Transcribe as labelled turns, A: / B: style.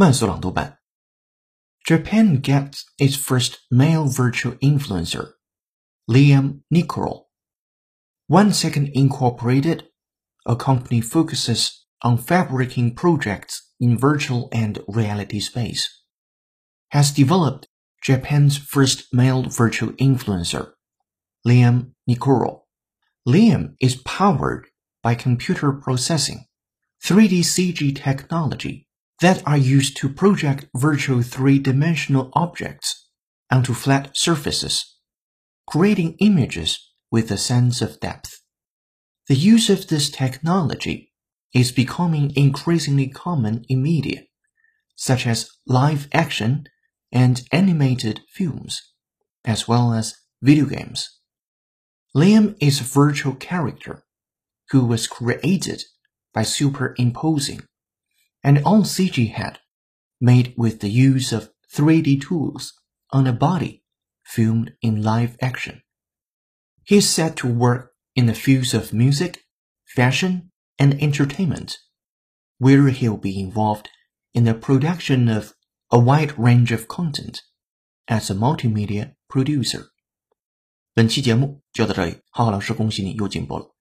A: 慢速朗读版。Japan gets its first male virtual influencer, Liam Nikuro. One Second Incorporated, a company focuses on fabricating projects in virtual and reality space, has developed Japan's first male virtual influencer, Liam Nikuro. Liam is powered by computer processing, 3D CG technology, that are used to project virtual three-dimensional objects onto flat surfaces, creating images with a sense of depth. The use of this technology is becoming increasingly common in media, such as live action and animated films, as well as video games. Liam is a virtual character who was created by superimposing an all CG head made with the use of 3D tools on a body filmed in live action. He is set to work in the fields of music, fashion, and entertainment, where he'll be involved in the production of a wide range of content as a multimedia producer. 本期节目就到这里，浩浩老师恭喜你又进步了。